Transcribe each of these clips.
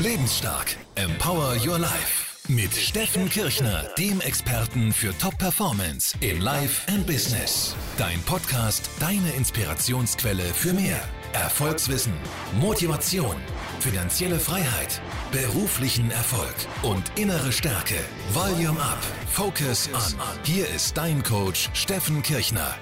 Lebensstark. Empower Your Life. Mit Steffen Kirchner, dem Experten für Top Performance in Life and Business. Dein Podcast, deine Inspirationsquelle für mehr. Erfolgswissen, Motivation, finanzielle Freiheit, beruflichen Erfolg und innere Stärke. Volume Up. Focus On. Hier ist dein Coach Steffen Kirchner.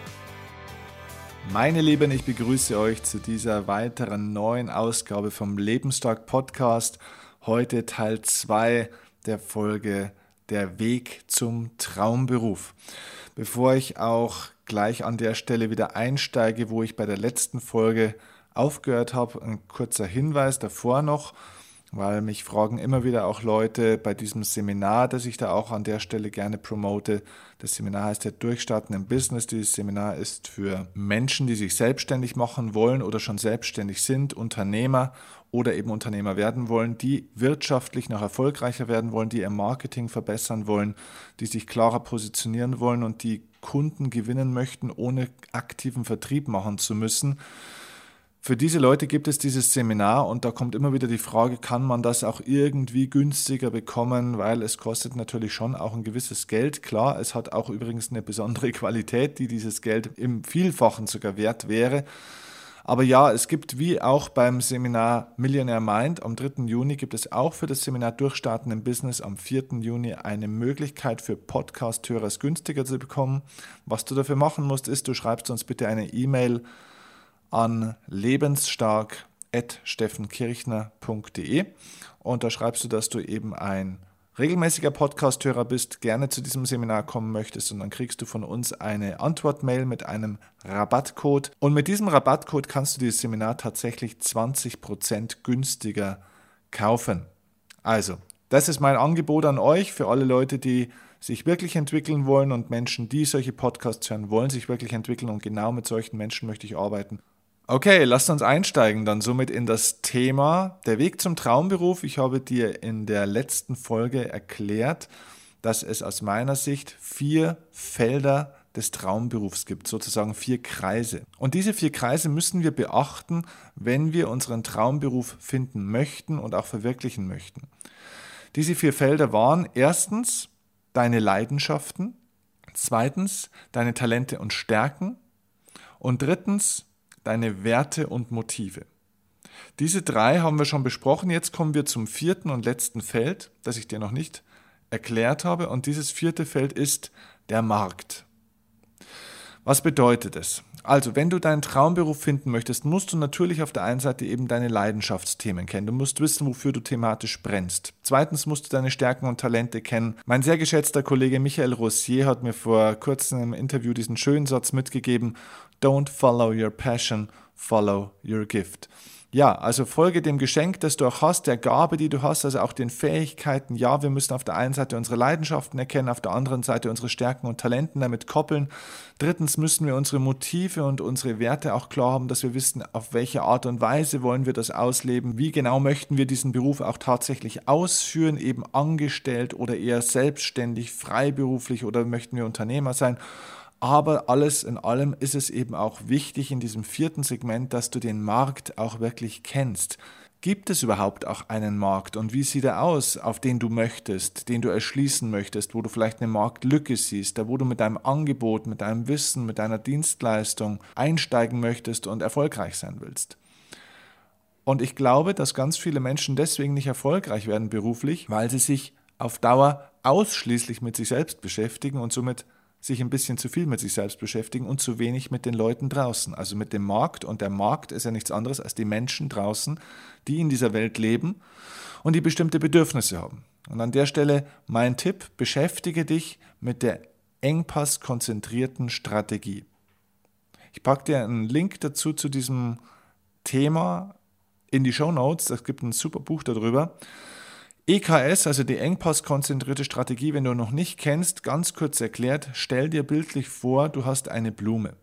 Meine Lieben, ich begrüße euch zu dieser weiteren neuen Ausgabe vom Lebensstark Podcast. Heute Teil 2 der Folge Der Weg zum Traumberuf. Bevor ich auch gleich an der Stelle wieder einsteige, wo ich bei der letzten Folge aufgehört habe, ein kurzer Hinweis davor noch weil mich fragen immer wieder auch Leute bei diesem Seminar, das ich da auch an der Stelle gerne promote. Das Seminar heißt ja Durchstarten im Business. Dieses Seminar ist für Menschen, die sich selbstständig machen wollen oder schon selbstständig sind, Unternehmer oder eben Unternehmer werden wollen, die wirtschaftlich noch erfolgreicher werden wollen, die ihr Marketing verbessern wollen, die sich klarer positionieren wollen und die Kunden gewinnen möchten, ohne aktiven Vertrieb machen zu müssen. Für diese Leute gibt es dieses Seminar und da kommt immer wieder die Frage, kann man das auch irgendwie günstiger bekommen, weil es kostet natürlich schon auch ein gewisses Geld. Klar, es hat auch übrigens eine besondere Qualität, die dieses Geld im Vielfachen sogar wert wäre. Aber ja, es gibt wie auch beim Seminar Millionaire Mind am 3. Juni gibt es auch für das Seminar Durchstarten im Business am 4. Juni eine Möglichkeit für Podcast-Hörer es günstiger zu bekommen. Was du dafür machen musst, ist, du schreibst uns bitte eine E-Mail an lebensstark.steffenkirchner.de und da schreibst du, dass du eben ein regelmäßiger Podcast-Hörer bist, gerne zu diesem Seminar kommen möchtest und dann kriegst du von uns eine Antwortmail mit einem Rabattcode und mit diesem Rabattcode kannst du dieses Seminar tatsächlich 20% günstiger kaufen. Also, das ist mein Angebot an euch für alle Leute, die sich wirklich entwickeln wollen und Menschen, die solche Podcasts hören wollen, sich wirklich entwickeln und genau mit solchen Menschen möchte ich arbeiten. Okay, lasst uns einsteigen dann somit in das Thema der Weg zum Traumberuf. Ich habe dir in der letzten Folge erklärt, dass es aus meiner Sicht vier Felder des Traumberufs gibt, sozusagen vier Kreise. Und diese vier Kreise müssen wir beachten, wenn wir unseren Traumberuf finden möchten und auch verwirklichen möchten. Diese vier Felder waren erstens deine Leidenschaften, zweitens deine Talente und Stärken und drittens deine Werte und Motive. Diese drei haben wir schon besprochen. Jetzt kommen wir zum vierten und letzten Feld, das ich dir noch nicht erklärt habe. Und dieses vierte Feld ist der Markt. Was bedeutet es? Also, wenn du deinen Traumberuf finden möchtest, musst du natürlich auf der einen Seite eben deine Leidenschaftsthemen kennen. Du musst wissen, wofür du thematisch brennst. Zweitens musst du deine Stärken und Talente kennen. Mein sehr geschätzter Kollege Michael Rossier hat mir vor kurzem im Interview diesen schönen Satz mitgegeben: Don't follow your passion, follow your gift. Ja, also folge dem Geschenk, das du auch hast, der Gabe, die du hast, also auch den Fähigkeiten. Ja, wir müssen auf der einen Seite unsere Leidenschaften erkennen, auf der anderen Seite unsere Stärken und Talenten damit koppeln. Drittens müssen wir unsere Motive und unsere Werte auch klar haben, dass wir wissen, auf welche Art und Weise wollen wir das ausleben, wie genau möchten wir diesen Beruf auch tatsächlich ausführen, eben angestellt oder eher selbstständig, freiberuflich oder möchten wir Unternehmer sein. Aber alles in allem ist es eben auch wichtig in diesem vierten Segment, dass du den Markt auch wirklich kennst. Gibt es überhaupt auch einen Markt und wie sieht er aus, auf den du möchtest, den du erschließen möchtest, wo du vielleicht eine Marktlücke siehst, da wo du mit deinem Angebot, mit deinem Wissen, mit deiner Dienstleistung einsteigen möchtest und erfolgreich sein willst? Und ich glaube, dass ganz viele Menschen deswegen nicht erfolgreich werden beruflich, weil sie sich auf Dauer ausschließlich mit sich selbst beschäftigen und somit sich ein bisschen zu viel mit sich selbst beschäftigen und zu wenig mit den Leuten draußen, also mit dem Markt. Und der Markt ist ja nichts anderes als die Menschen draußen, die in dieser Welt leben und die bestimmte Bedürfnisse haben. Und an der Stelle mein Tipp, beschäftige dich mit der engpasskonzentrierten Strategie. Ich packe dir einen Link dazu zu diesem Thema in die Show Notes. Es gibt ein super Buch darüber. EKS, also die engpasskonzentrierte Strategie, wenn du noch nicht kennst, ganz kurz erklärt, stell dir bildlich vor, du hast eine Blume.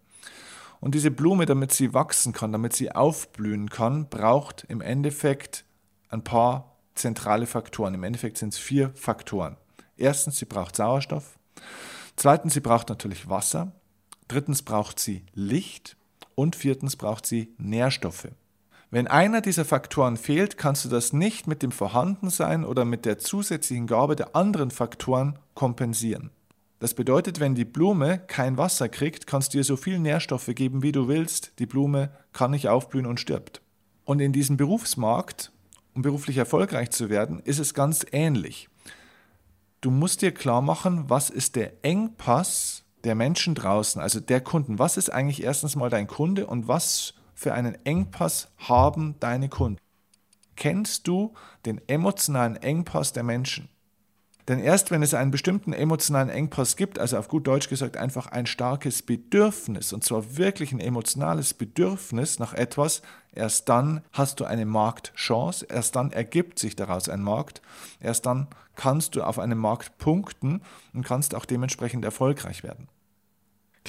Und diese Blume, damit sie wachsen kann, damit sie aufblühen kann, braucht im Endeffekt ein paar zentrale Faktoren. Im Endeffekt sind es vier Faktoren. Erstens, sie braucht Sauerstoff. Zweitens, sie braucht natürlich Wasser. Drittens braucht sie Licht. Und viertens braucht sie Nährstoffe. Wenn einer dieser Faktoren fehlt, kannst du das nicht mit dem Vorhandensein oder mit der zusätzlichen Gabe der anderen Faktoren kompensieren. Das bedeutet, wenn die Blume kein Wasser kriegt, kannst du ihr so viel Nährstoffe geben, wie du willst. Die Blume kann nicht aufblühen und stirbt. Und in diesem Berufsmarkt, um beruflich erfolgreich zu werden, ist es ganz ähnlich. Du musst dir klar machen, was ist der Engpass der Menschen draußen, also der Kunden. Was ist eigentlich erstens mal dein Kunde und was für einen Engpass haben deine Kunden? Kennst du den emotionalen Engpass der Menschen? Denn erst wenn es einen bestimmten emotionalen Engpass gibt, also auf gut Deutsch gesagt einfach ein starkes Bedürfnis, und zwar wirklich ein emotionales Bedürfnis nach etwas, erst dann hast du eine Marktchance, erst dann ergibt sich daraus ein Markt, erst dann kannst du auf einem Markt punkten und kannst auch dementsprechend erfolgreich werden.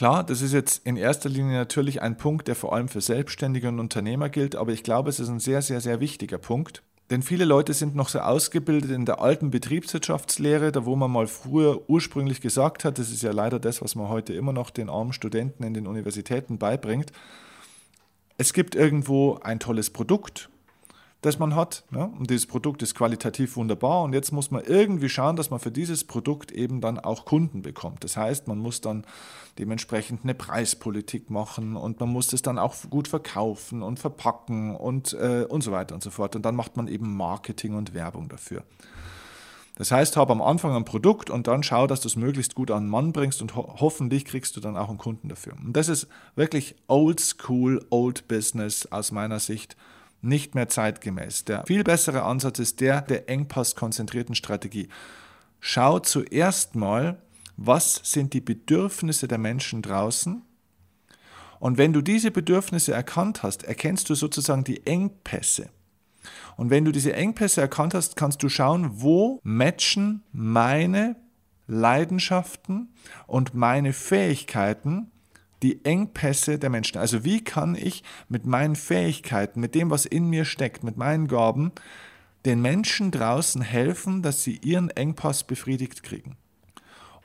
Klar, das ist jetzt in erster Linie natürlich ein Punkt, der vor allem für Selbstständige und Unternehmer gilt, aber ich glaube, es ist ein sehr, sehr, sehr wichtiger Punkt. Denn viele Leute sind noch so ausgebildet in der alten Betriebswirtschaftslehre, da wo man mal früher ursprünglich gesagt hat, das ist ja leider das, was man heute immer noch den armen Studenten in den Universitäten beibringt. Es gibt irgendwo ein tolles Produkt, das man hat. Ja? Und dieses Produkt ist qualitativ wunderbar. Und jetzt muss man irgendwie schauen, dass man für dieses Produkt eben dann auch Kunden bekommt. Das heißt, man muss dann dementsprechend eine Preispolitik machen und man muss es dann auch gut verkaufen und verpacken und, äh, und so weiter und so fort. Und dann macht man eben Marketing und Werbung dafür. Das heißt, habe am Anfang ein Produkt und dann schau, dass du es möglichst gut an den Mann bringst und ho hoffentlich kriegst du dann auch einen Kunden dafür. Und das ist wirklich old school, old business aus meiner Sicht nicht mehr zeitgemäß. Der viel bessere Ansatz ist der der engpasskonzentrierten Strategie. Schau zuerst mal, was sind die Bedürfnisse der Menschen draußen. Und wenn du diese Bedürfnisse erkannt hast, erkennst du sozusagen die Engpässe. Und wenn du diese Engpässe erkannt hast, kannst du schauen, wo matchen meine Leidenschaften und meine Fähigkeiten die Engpässe der Menschen. Also wie kann ich mit meinen Fähigkeiten, mit dem, was in mir steckt, mit meinen Gaben, den Menschen draußen helfen, dass sie ihren Engpass befriedigt kriegen.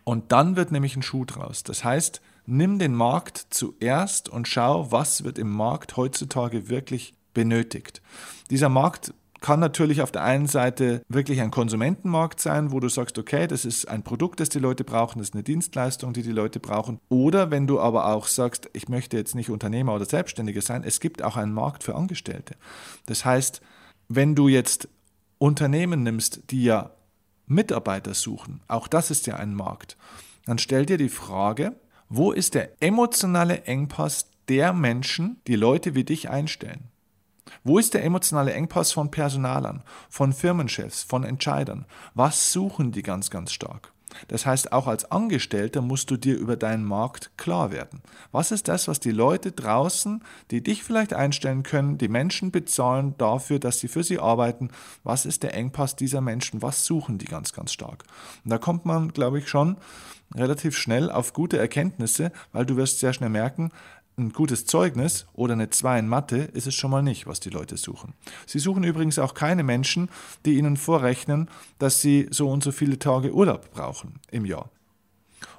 Und dann wird nämlich ein Schuh draus. Das heißt, nimm den Markt zuerst und schau, was wird im Markt heutzutage wirklich benötigt. Dieser Markt kann natürlich auf der einen Seite wirklich ein Konsumentenmarkt sein, wo du sagst, okay, das ist ein Produkt, das die Leute brauchen, das ist eine Dienstleistung, die die Leute brauchen. Oder wenn du aber auch sagst, ich möchte jetzt nicht Unternehmer oder Selbstständiger sein, es gibt auch einen Markt für Angestellte. Das heißt, wenn du jetzt Unternehmen nimmst, die ja Mitarbeiter suchen, auch das ist ja ein Markt, dann stell dir die Frage, wo ist der emotionale Engpass der Menschen, die Leute wie dich einstellen? Wo ist der emotionale Engpass von Personalern, von Firmenchefs, von Entscheidern? Was suchen die ganz, ganz stark? Das heißt, auch als Angestellter musst du dir über deinen Markt klar werden. Was ist das, was die Leute draußen, die dich vielleicht einstellen können, die Menschen bezahlen dafür, dass sie für sie arbeiten? Was ist der Engpass dieser Menschen? Was suchen die ganz, ganz stark? Und da kommt man, glaube ich, schon relativ schnell auf gute Erkenntnisse, weil du wirst sehr schnell merken, ein gutes Zeugnis oder eine 2 in Mathe ist es schon mal nicht, was die Leute suchen. Sie suchen übrigens auch keine Menschen, die ihnen vorrechnen, dass sie so und so viele Tage Urlaub brauchen im Jahr.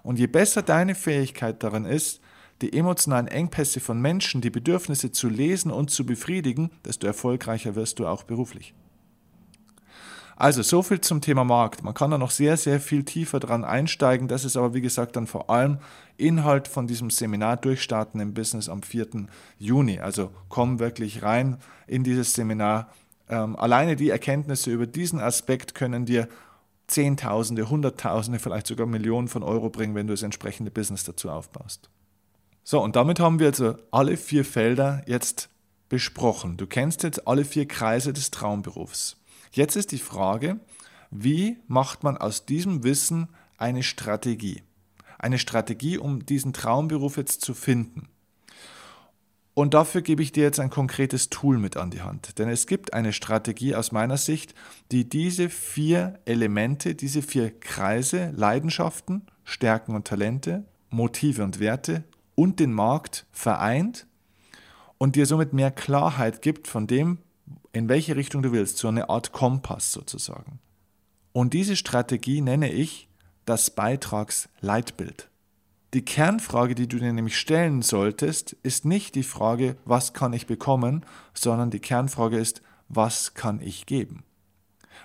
Und je besser deine Fähigkeit darin ist, die emotionalen Engpässe von Menschen, die Bedürfnisse zu lesen und zu befriedigen, desto erfolgreicher wirst du auch beruflich. Also so viel zum Thema Markt. Man kann da noch sehr, sehr viel tiefer dran einsteigen. Das ist aber, wie gesagt, dann vor allem Inhalt von diesem Seminar Durchstarten im Business am 4. Juni. Also komm wirklich rein in dieses Seminar. Ähm, alleine die Erkenntnisse über diesen Aspekt können dir Zehntausende, Hunderttausende, vielleicht sogar Millionen von Euro bringen, wenn du das entsprechende Business dazu aufbaust. So, und damit haben wir also alle vier Felder jetzt besprochen. Du kennst jetzt alle vier Kreise des Traumberufs. Jetzt ist die Frage, wie macht man aus diesem Wissen eine Strategie? Eine Strategie, um diesen Traumberuf jetzt zu finden. Und dafür gebe ich dir jetzt ein konkretes Tool mit an die Hand. Denn es gibt eine Strategie aus meiner Sicht, die diese vier Elemente, diese vier Kreise, Leidenschaften, Stärken und Talente, Motive und Werte und den Markt vereint und dir somit mehr Klarheit gibt von dem, in welche Richtung du willst, so eine Art Kompass sozusagen. Und diese Strategie nenne ich das Beitragsleitbild. Die Kernfrage, die du dir nämlich stellen solltest, ist nicht die Frage, was kann ich bekommen, sondern die Kernfrage ist, was kann ich geben?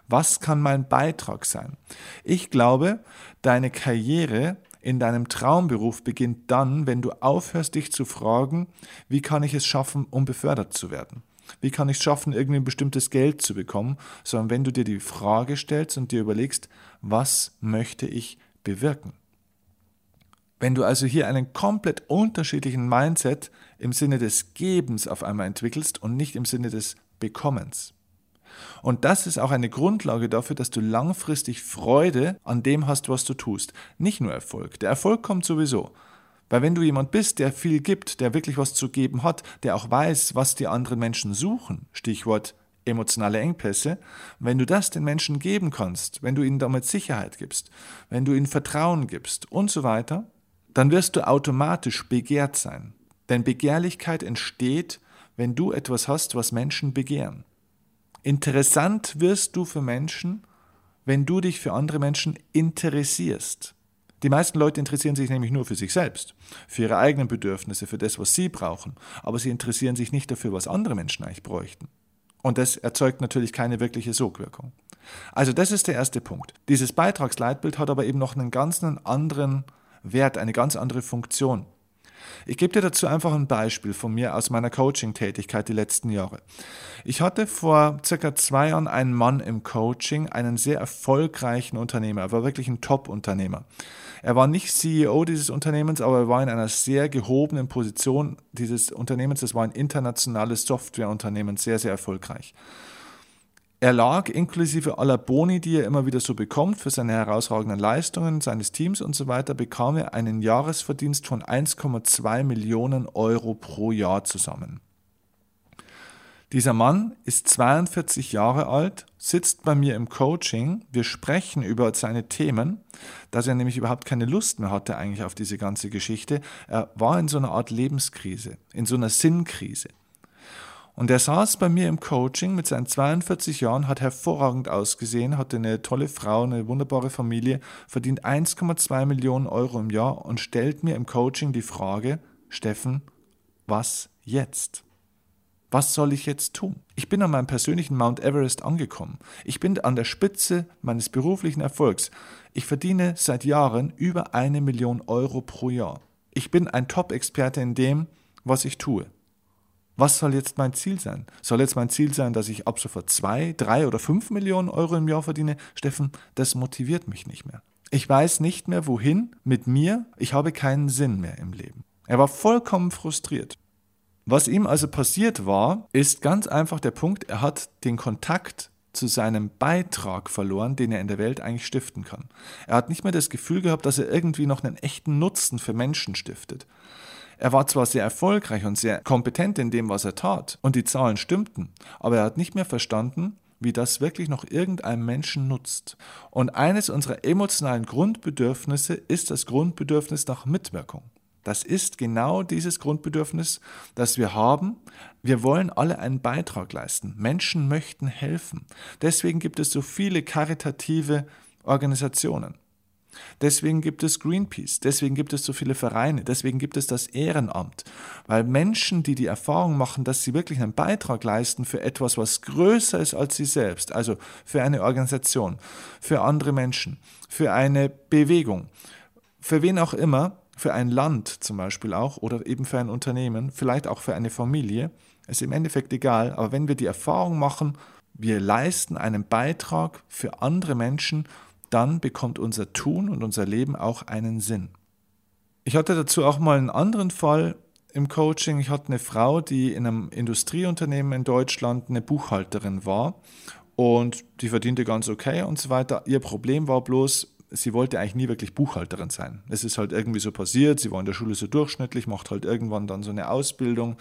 Was kann mein Beitrag sein? Ich glaube, deine Karriere in deinem Traumberuf beginnt dann, wenn du aufhörst, dich zu fragen, wie kann ich es schaffen, um befördert zu werden? Wie kann ich es schaffen, irgendwie ein bestimmtes Geld zu bekommen? Sondern wenn du dir die Frage stellst und dir überlegst, was möchte ich bewirken? Wenn du also hier einen komplett unterschiedlichen Mindset im Sinne des Gebens auf einmal entwickelst und nicht im Sinne des Bekommens. Und das ist auch eine Grundlage dafür, dass du langfristig Freude an dem hast, was du tust. Nicht nur Erfolg. Der Erfolg kommt sowieso. Weil wenn du jemand bist, der viel gibt, der wirklich was zu geben hat, der auch weiß, was die anderen Menschen suchen, Stichwort emotionale Engpässe, wenn du das den Menschen geben kannst, wenn du ihnen damit Sicherheit gibst, wenn du ihnen Vertrauen gibst und so weiter, dann wirst du automatisch begehrt sein. Denn Begehrlichkeit entsteht, wenn du etwas hast, was Menschen begehren. Interessant wirst du für Menschen, wenn du dich für andere Menschen interessierst. Die meisten Leute interessieren sich nämlich nur für sich selbst, für ihre eigenen Bedürfnisse, für das, was sie brauchen, aber sie interessieren sich nicht dafür, was andere Menschen eigentlich bräuchten. Und das erzeugt natürlich keine wirkliche Sogwirkung. Also das ist der erste Punkt. Dieses Beitragsleitbild hat aber eben noch einen ganz anderen Wert, eine ganz andere Funktion. Ich gebe dir dazu einfach ein Beispiel von mir aus meiner Coaching-Tätigkeit die letzten Jahre. Ich hatte vor circa zwei Jahren einen Mann im Coaching, einen sehr erfolgreichen Unternehmer. Er war wirklich ein Top-Unternehmer. Er war nicht CEO dieses Unternehmens, aber er war in einer sehr gehobenen Position dieses Unternehmens. Das war ein internationales Softwareunternehmen, sehr, sehr erfolgreich. Er lag inklusive aller Boni, die er immer wieder so bekommt für seine herausragenden Leistungen seines Teams und so weiter, bekam er einen Jahresverdienst von 1,2 Millionen Euro pro Jahr zusammen. Dieser Mann ist 42 Jahre alt, sitzt bei mir im Coaching, wir sprechen über seine Themen, dass er nämlich überhaupt keine Lust mehr hatte eigentlich auf diese ganze Geschichte. Er war in so einer Art Lebenskrise, in so einer Sinnkrise. Und er saß bei mir im Coaching mit seinen 42 Jahren, hat hervorragend ausgesehen, hatte eine tolle Frau, eine wunderbare Familie, verdient 1,2 Millionen Euro im Jahr und stellt mir im Coaching die Frage, Steffen, was jetzt? Was soll ich jetzt tun? Ich bin an meinem persönlichen Mount Everest angekommen. Ich bin an der Spitze meines beruflichen Erfolgs. Ich verdiene seit Jahren über eine Million Euro pro Jahr. Ich bin ein Top-Experte in dem, was ich tue. Was soll jetzt mein Ziel sein? Soll jetzt mein Ziel sein, dass ich ab sofort zwei, drei oder fünf Millionen Euro im Jahr verdiene? Steffen, das motiviert mich nicht mehr. Ich weiß nicht mehr, wohin mit mir. Ich habe keinen Sinn mehr im Leben. Er war vollkommen frustriert. Was ihm also passiert war, ist ganz einfach der Punkt, er hat den Kontakt zu seinem Beitrag verloren, den er in der Welt eigentlich stiften kann. Er hat nicht mehr das Gefühl gehabt, dass er irgendwie noch einen echten Nutzen für Menschen stiftet. Er war zwar sehr erfolgreich und sehr kompetent in dem, was er tat, und die Zahlen stimmten, aber er hat nicht mehr verstanden, wie das wirklich noch irgendeinem Menschen nutzt. Und eines unserer emotionalen Grundbedürfnisse ist das Grundbedürfnis nach Mitwirkung. Das ist genau dieses Grundbedürfnis, das wir haben. Wir wollen alle einen Beitrag leisten. Menschen möchten helfen. Deswegen gibt es so viele karitative Organisationen. Deswegen gibt es Greenpeace, deswegen gibt es so viele Vereine, deswegen gibt es das Ehrenamt, weil Menschen, die die Erfahrung machen, dass sie wirklich einen Beitrag leisten für etwas, was größer ist als sie selbst, also für eine Organisation, für andere Menschen, für eine Bewegung, für wen auch immer, für ein Land zum Beispiel auch oder eben für ein Unternehmen, vielleicht auch für eine Familie, ist im Endeffekt egal, aber wenn wir die Erfahrung machen, wir leisten einen Beitrag für andere Menschen, dann bekommt unser Tun und unser Leben auch einen Sinn. Ich hatte dazu auch mal einen anderen Fall im Coaching. Ich hatte eine Frau, die in einem Industrieunternehmen in Deutschland eine Buchhalterin war und die verdiente ganz okay und so weiter. Ihr Problem war bloß, sie wollte eigentlich nie wirklich Buchhalterin sein. Es ist halt irgendwie so passiert, sie war in der Schule so durchschnittlich, macht halt irgendwann dann so eine Ausbildung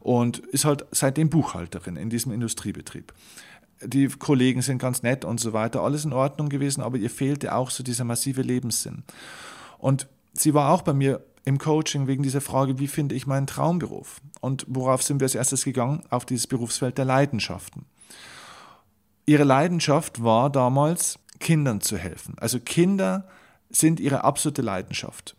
und ist halt seitdem Buchhalterin in diesem Industriebetrieb die Kollegen sind ganz nett und so weiter, alles in Ordnung gewesen, aber ihr fehlte auch so dieser massive Lebenssinn. Und sie war auch bei mir im Coaching wegen dieser Frage, wie finde ich meinen Traumberuf? Und worauf sind wir als erstes gegangen? Auf dieses Berufsfeld der Leidenschaften. Ihre Leidenschaft war damals, Kindern zu helfen. Also Kinder sind ihre absolute Leidenschaft.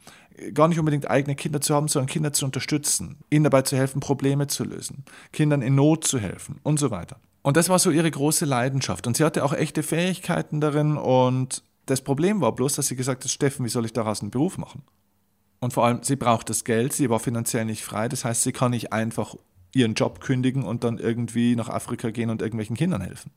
gar nicht unbedingt eigene Kinder zu haben, sondern Kinder zu unterstützen, ihnen dabei zu helfen, Probleme zu lösen, Kindern in Not zu helfen und so weiter. Und das war so ihre große Leidenschaft. Und sie hatte auch echte Fähigkeiten darin. Und das Problem war bloß, dass sie gesagt hat, Steffen, wie soll ich daraus einen Beruf machen? Und vor allem, sie braucht das Geld, sie war finanziell nicht frei. Das heißt, sie kann nicht einfach ihren Job kündigen und dann irgendwie nach Afrika gehen und irgendwelchen Kindern helfen.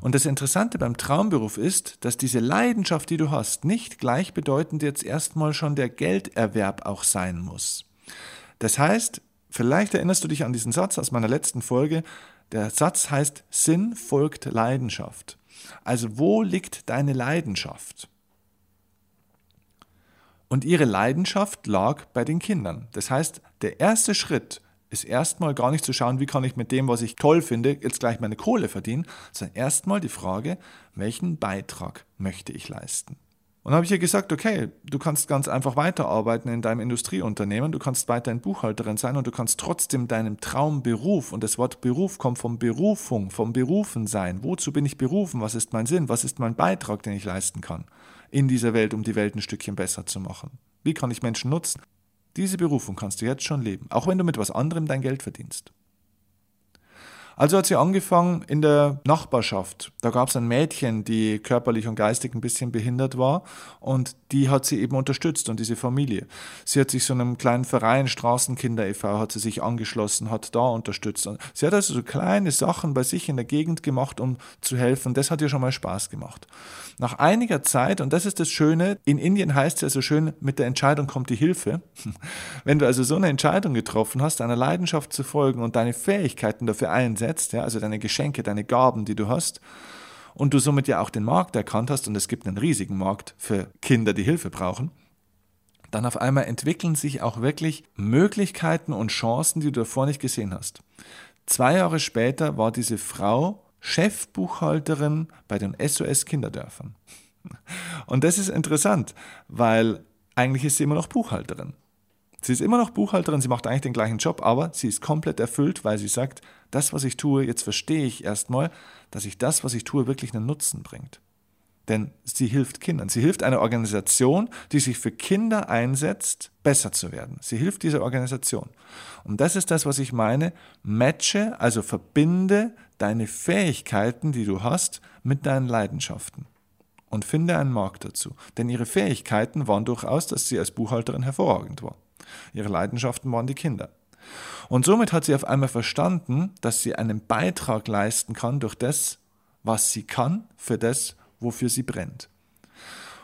Und das Interessante beim Traumberuf ist, dass diese Leidenschaft, die du hast, nicht gleichbedeutend jetzt erstmal schon der Gelderwerb auch sein muss. Das heißt, vielleicht erinnerst du dich an diesen Satz aus meiner letzten Folge, der Satz heißt, Sinn folgt Leidenschaft. Also wo liegt deine Leidenschaft? Und ihre Leidenschaft lag bei den Kindern. Das heißt, der erste Schritt ist erstmal gar nicht zu schauen, wie kann ich mit dem, was ich toll finde, jetzt gleich meine Kohle verdienen, sondern erstmal die Frage, welchen Beitrag möchte ich leisten? Und habe ich ihr gesagt, okay, du kannst ganz einfach weiterarbeiten in deinem Industrieunternehmen, du kannst weiterhin Buchhalterin sein und du kannst trotzdem deinem Traumberuf, und das Wort Beruf kommt vom Berufung, vom Berufen sein. Wozu bin ich berufen? Was ist mein Sinn? Was ist mein Beitrag, den ich leisten kann in dieser Welt, um die Welt ein Stückchen besser zu machen? Wie kann ich Menschen nutzen? Diese Berufung kannst du jetzt schon leben, auch wenn du mit was anderem dein Geld verdienst. Also hat sie angefangen in der Nachbarschaft. Da gab es ein Mädchen, die körperlich und geistig ein bisschen behindert war und die hat sie eben unterstützt und diese Familie. Sie hat sich so einem kleinen Verein, Straßenkinder e.V., hat sie sich angeschlossen, hat da unterstützt. Sie hat also so kleine Sachen bei sich in der Gegend gemacht, um zu helfen. Das hat ihr schon mal Spaß gemacht. Nach einiger Zeit, und das ist das Schöne, in Indien heißt es ja so schön, mit der Entscheidung kommt die Hilfe. Wenn du also so eine Entscheidung getroffen hast, deiner Leidenschaft zu folgen und deine Fähigkeiten dafür einsetzt, einsetzt, ja, also deine Geschenke, deine Gaben, die du hast, und du somit ja auch den Markt erkannt hast, und es gibt einen riesigen Markt für Kinder, die Hilfe brauchen, dann auf einmal entwickeln sich auch wirklich Möglichkeiten und Chancen, die du davor nicht gesehen hast. Zwei Jahre später war diese Frau Chefbuchhalterin bei den SOS Kinderdörfern. Und das ist interessant, weil eigentlich ist sie immer noch Buchhalterin. Sie ist immer noch Buchhalterin, sie macht eigentlich den gleichen Job, aber sie ist komplett erfüllt, weil sie sagt, das, was ich tue, jetzt verstehe ich erstmal, dass ich das, was ich tue, wirklich einen Nutzen bringt. Denn sie hilft Kindern. Sie hilft einer Organisation, die sich für Kinder einsetzt, besser zu werden. Sie hilft dieser Organisation. Und das ist das, was ich meine. Matche, also verbinde deine Fähigkeiten, die du hast, mit deinen Leidenschaften. Und finde einen Markt dazu. Denn ihre Fähigkeiten waren durchaus, dass sie als Buchhalterin hervorragend war. Ihre Leidenschaften waren die Kinder. Und somit hat sie auf einmal verstanden, dass sie einen Beitrag leisten kann durch das, was sie kann, für das, wofür sie brennt.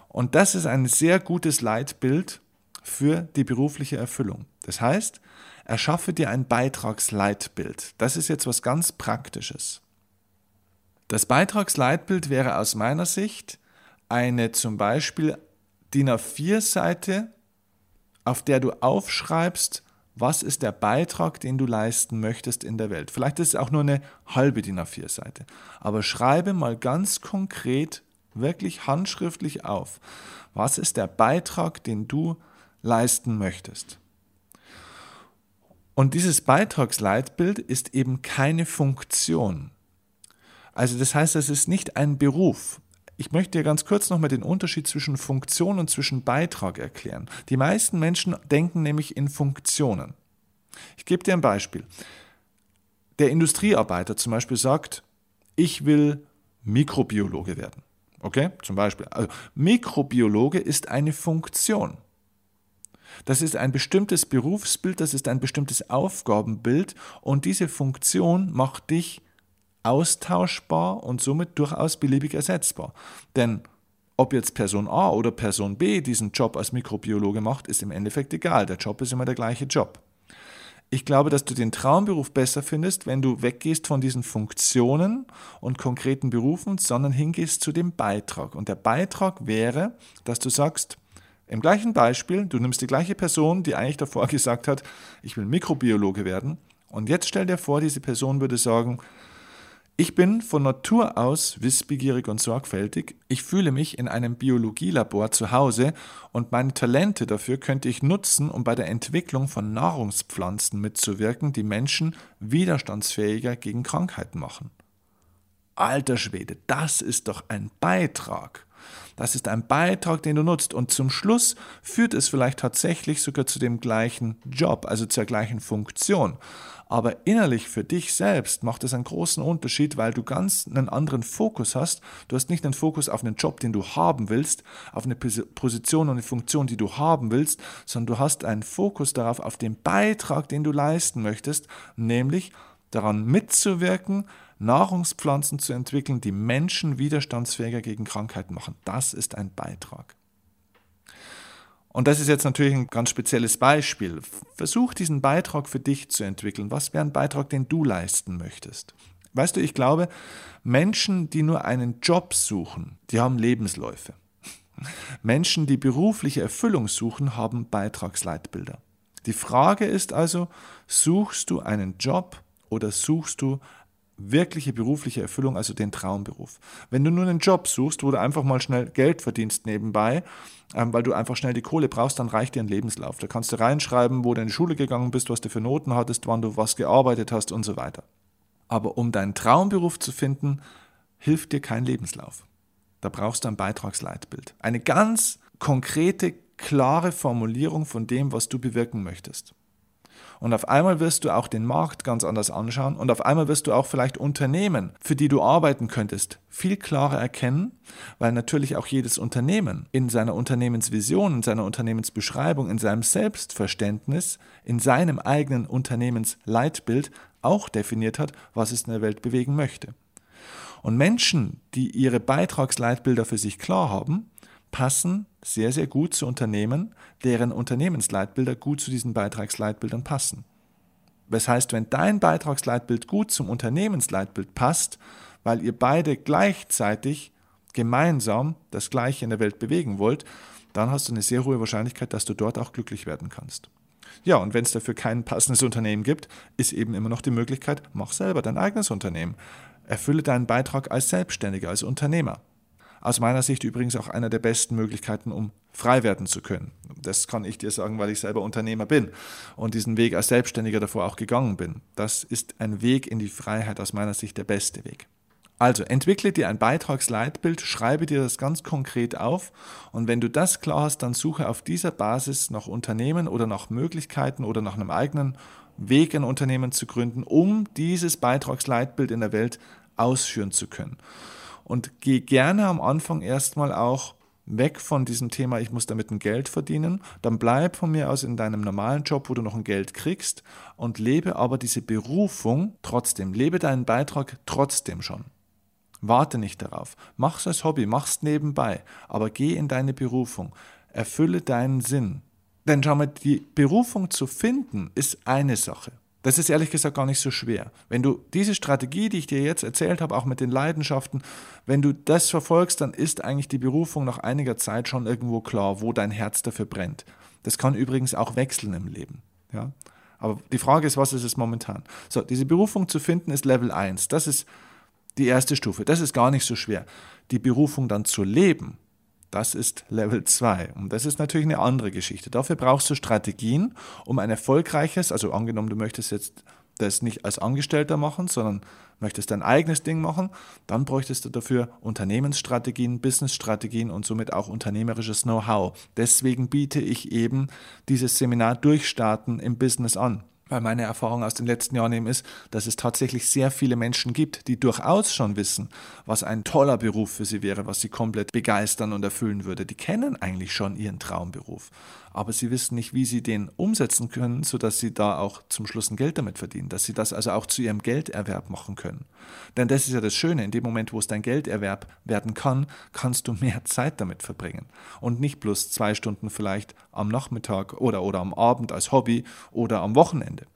Und das ist ein sehr gutes Leitbild für die berufliche Erfüllung. Das heißt, erschaffe dir ein Beitragsleitbild. Das ist jetzt was ganz Praktisches. Das Beitragsleitbild wäre aus meiner Sicht eine zum Beispiel DIN A4-Seite auf der du aufschreibst, was ist der Beitrag, den du leisten möchtest in der Welt. Vielleicht ist es auch nur eine halbe DIN A4-Seite, aber schreibe mal ganz konkret, wirklich handschriftlich auf, was ist der Beitrag, den du leisten möchtest. Und dieses Beitragsleitbild ist eben keine Funktion. Also das heißt, es ist nicht ein Beruf. Ich möchte dir ganz kurz nochmal den Unterschied zwischen Funktion und zwischen Beitrag erklären. Die meisten Menschen denken nämlich in Funktionen. Ich gebe dir ein Beispiel. Der Industriearbeiter zum Beispiel sagt, ich will Mikrobiologe werden. Okay, zum Beispiel. Also Mikrobiologe ist eine Funktion. Das ist ein bestimmtes Berufsbild, das ist ein bestimmtes Aufgabenbild und diese Funktion macht dich austauschbar und somit durchaus beliebig ersetzbar. Denn ob jetzt Person A oder Person B diesen Job als Mikrobiologe macht, ist im Endeffekt egal. Der Job ist immer der gleiche Job. Ich glaube, dass du den Traumberuf besser findest, wenn du weggehst von diesen Funktionen und konkreten Berufen, sondern hingehst zu dem Beitrag. Und der Beitrag wäre, dass du sagst, im gleichen Beispiel, du nimmst die gleiche Person, die eigentlich davor gesagt hat, ich will Mikrobiologe werden, und jetzt stell dir vor, diese Person würde sagen, ich bin von Natur aus wissbegierig und sorgfältig. Ich fühle mich in einem Biologielabor zu Hause und meine Talente dafür könnte ich nutzen, um bei der Entwicklung von Nahrungspflanzen mitzuwirken, die Menschen widerstandsfähiger gegen Krankheiten machen. Alter Schwede, das ist doch ein Beitrag. Das ist ein Beitrag, den du nutzt. Und zum Schluss führt es vielleicht tatsächlich sogar zu dem gleichen Job, also zur gleichen Funktion. Aber innerlich für dich selbst macht es einen großen Unterschied, weil du ganz einen anderen Fokus hast. Du hast nicht einen Fokus auf einen Job, den du haben willst, auf eine Position und eine Funktion, die du haben willst, sondern du hast einen Fokus darauf, auf den Beitrag, den du leisten möchtest, nämlich daran mitzuwirken, Nahrungspflanzen zu entwickeln, die Menschen widerstandsfähiger gegen Krankheiten machen. Das ist ein Beitrag. Und das ist jetzt natürlich ein ganz spezielles Beispiel. Versuch diesen Beitrag für dich zu entwickeln. Was wäre ein Beitrag, den du leisten möchtest? Weißt du, ich glaube, Menschen, die nur einen Job suchen, die haben Lebensläufe. Menschen, die berufliche Erfüllung suchen, haben Beitragsleitbilder. Die Frage ist also, suchst du einen Job oder suchst du wirkliche berufliche Erfüllung, also den Traumberuf. Wenn du nur einen Job suchst, wo du einfach mal schnell Geld verdienst nebenbei, ähm, weil du einfach schnell die Kohle brauchst, dann reicht dir ein Lebenslauf. Da kannst du reinschreiben, wo du in die Schule gegangen bist, was du für Noten hattest, wann du was gearbeitet hast und so weiter. Aber um deinen Traumberuf zu finden, hilft dir kein Lebenslauf. Da brauchst du ein Beitragsleitbild. Eine ganz konkrete, klare Formulierung von dem, was du bewirken möchtest. Und auf einmal wirst du auch den Markt ganz anders anschauen und auf einmal wirst du auch vielleicht Unternehmen, für die du arbeiten könntest, viel klarer erkennen, weil natürlich auch jedes Unternehmen in seiner Unternehmensvision, in seiner Unternehmensbeschreibung, in seinem Selbstverständnis, in seinem eigenen Unternehmensleitbild auch definiert hat, was es in der Welt bewegen möchte. Und Menschen, die ihre Beitragsleitbilder für sich klar haben, passen sehr, sehr gut zu Unternehmen, deren Unternehmensleitbilder gut zu diesen Beitragsleitbildern passen. Das heißt, wenn dein Beitragsleitbild gut zum Unternehmensleitbild passt, weil ihr beide gleichzeitig gemeinsam das Gleiche in der Welt bewegen wollt, dann hast du eine sehr hohe Wahrscheinlichkeit, dass du dort auch glücklich werden kannst. Ja, und wenn es dafür kein passendes Unternehmen gibt, ist eben immer noch die Möglichkeit, mach selber dein eigenes Unternehmen. Erfülle deinen Beitrag als Selbstständiger, als Unternehmer. Aus meiner Sicht übrigens auch einer der besten Möglichkeiten, um frei werden zu können. Das kann ich dir sagen, weil ich selber Unternehmer bin und diesen Weg als Selbstständiger davor auch gegangen bin. Das ist ein Weg in die Freiheit aus meiner Sicht der beste Weg. Also entwickle dir ein Beitragsleitbild, schreibe dir das ganz konkret auf und wenn du das klar hast, dann suche auf dieser Basis nach Unternehmen oder nach Möglichkeiten oder nach einem eigenen Weg, ein Unternehmen zu gründen, um dieses Beitragsleitbild in der Welt ausführen zu können und geh gerne am Anfang erstmal auch weg von diesem Thema, ich muss damit ein Geld verdienen, dann bleib von mir aus in deinem normalen Job, wo du noch ein Geld kriegst und lebe aber diese Berufung trotzdem, lebe deinen Beitrag trotzdem schon. Warte nicht darauf, mach's als Hobby, mach's nebenbei, aber geh in deine Berufung, erfülle deinen Sinn. Denn schau mal, die Berufung zu finden ist eine Sache. Das ist ehrlich gesagt gar nicht so schwer. Wenn du diese Strategie, die ich dir jetzt erzählt habe, auch mit den Leidenschaften, wenn du das verfolgst, dann ist eigentlich die Berufung nach einiger Zeit schon irgendwo klar, wo dein Herz dafür brennt. Das kann übrigens auch wechseln im Leben. Ja? Aber die Frage ist, was ist es momentan? So, diese Berufung zu finden ist Level 1. Das ist die erste Stufe. Das ist gar nicht so schwer. Die Berufung dann zu leben, das ist Level 2. Und das ist natürlich eine andere Geschichte. Dafür brauchst du Strategien, um ein erfolgreiches, also angenommen, du möchtest jetzt das nicht als Angestellter machen, sondern möchtest dein eigenes Ding machen, dann bräuchtest du dafür Unternehmensstrategien, Businessstrategien und somit auch unternehmerisches Know-how. Deswegen biete ich eben dieses Seminar Durchstarten im Business an weil meine Erfahrung aus den letzten Jahren eben ist, dass es tatsächlich sehr viele Menschen gibt, die durchaus schon wissen, was ein toller Beruf für sie wäre, was sie komplett begeistern und erfüllen würde. Die kennen eigentlich schon ihren Traumberuf aber sie wissen nicht, wie sie den umsetzen können, sodass sie da auch zum Schluss ein Geld damit verdienen, dass sie das also auch zu ihrem Gelderwerb machen können. Denn das ist ja das Schöne, in dem Moment, wo es dein Gelderwerb werden kann, kannst du mehr Zeit damit verbringen und nicht bloß zwei Stunden vielleicht am Nachmittag oder, oder am Abend als Hobby oder am Wochenende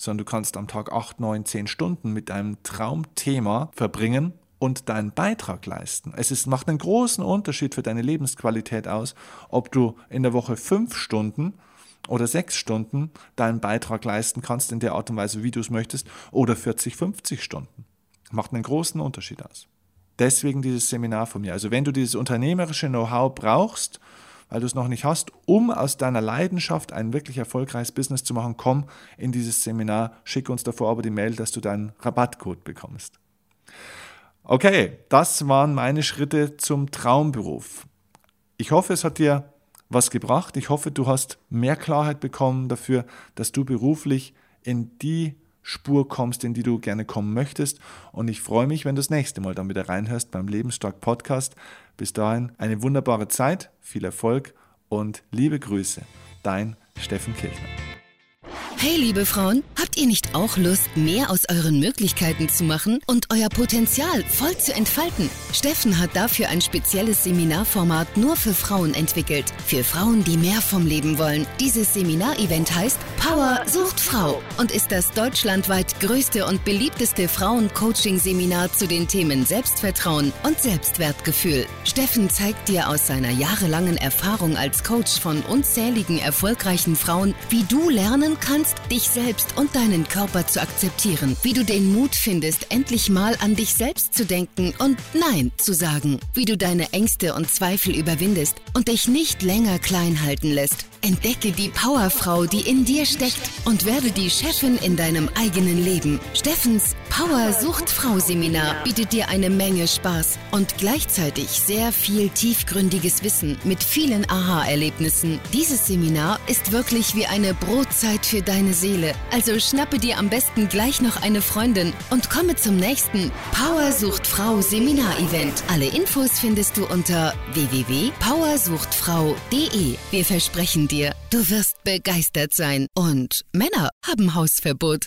sondern du kannst am Tag acht, neun, zehn Stunden mit deinem Traumthema verbringen und deinen Beitrag leisten. Es ist, macht einen großen Unterschied für deine Lebensqualität aus, ob du in der Woche fünf Stunden oder sechs Stunden deinen Beitrag leisten kannst in der Art und Weise, wie du es möchtest, oder 40, 50 Stunden. Macht einen großen Unterschied aus. Deswegen dieses Seminar von mir. Also wenn du dieses unternehmerische Know-how brauchst, weil du es noch nicht hast, um aus deiner Leidenschaft ein wirklich erfolgreiches Business zu machen, komm in dieses Seminar, schick uns davor aber die Mail, dass du deinen Rabattcode bekommst. Okay, das waren meine Schritte zum Traumberuf. Ich hoffe, es hat dir was gebracht. Ich hoffe, du hast mehr Klarheit bekommen dafür, dass du beruflich in die Spur kommst, in die du gerne kommen möchtest. Und ich freue mich, wenn du das nächste Mal dann wieder reinhörst beim Lebensstark Podcast. Bis dahin eine wunderbare Zeit, viel Erfolg und liebe Grüße. Dein Steffen Kirchner. Hey liebe Frauen, habt ihr nicht auch Lust, mehr aus euren Möglichkeiten zu machen und euer Potenzial voll zu entfalten? Steffen hat dafür ein spezielles Seminarformat nur für Frauen entwickelt. Für Frauen, die mehr vom Leben wollen. Dieses Seminarevent heißt Power sucht Frau und ist das deutschlandweit größte und beliebteste Frauen-Coaching-Seminar zu den Themen Selbstvertrauen und Selbstwertgefühl. Steffen zeigt dir aus seiner jahrelangen Erfahrung als Coach von unzähligen erfolgreichen Frauen, wie du lernen kannst, lernst, dich selbst und deinen Körper zu akzeptieren, wie du den Mut findest, endlich mal an dich selbst zu denken und Nein zu sagen, wie du deine Ängste und Zweifel überwindest und dich nicht länger klein halten lässt. Entdecke die Powerfrau, die in dir steckt und werde die Chefin in deinem eigenen Leben. Steffens Power Sucht Frau Seminar bietet dir eine Menge Spaß und gleichzeitig sehr viel tiefgründiges Wissen mit vielen Aha-Erlebnissen. Dieses Seminar ist wirklich wie eine Brotzeit für deine Seele. Also schnappe dir am besten gleich noch eine Freundin und komme zum nächsten Power Sucht Frau Seminar-Event. Alle Infos findest du unter www.powersuchtfrau.de. Wir versprechen dir, du wirst begeistert sein. Und Männer haben Hausverbot.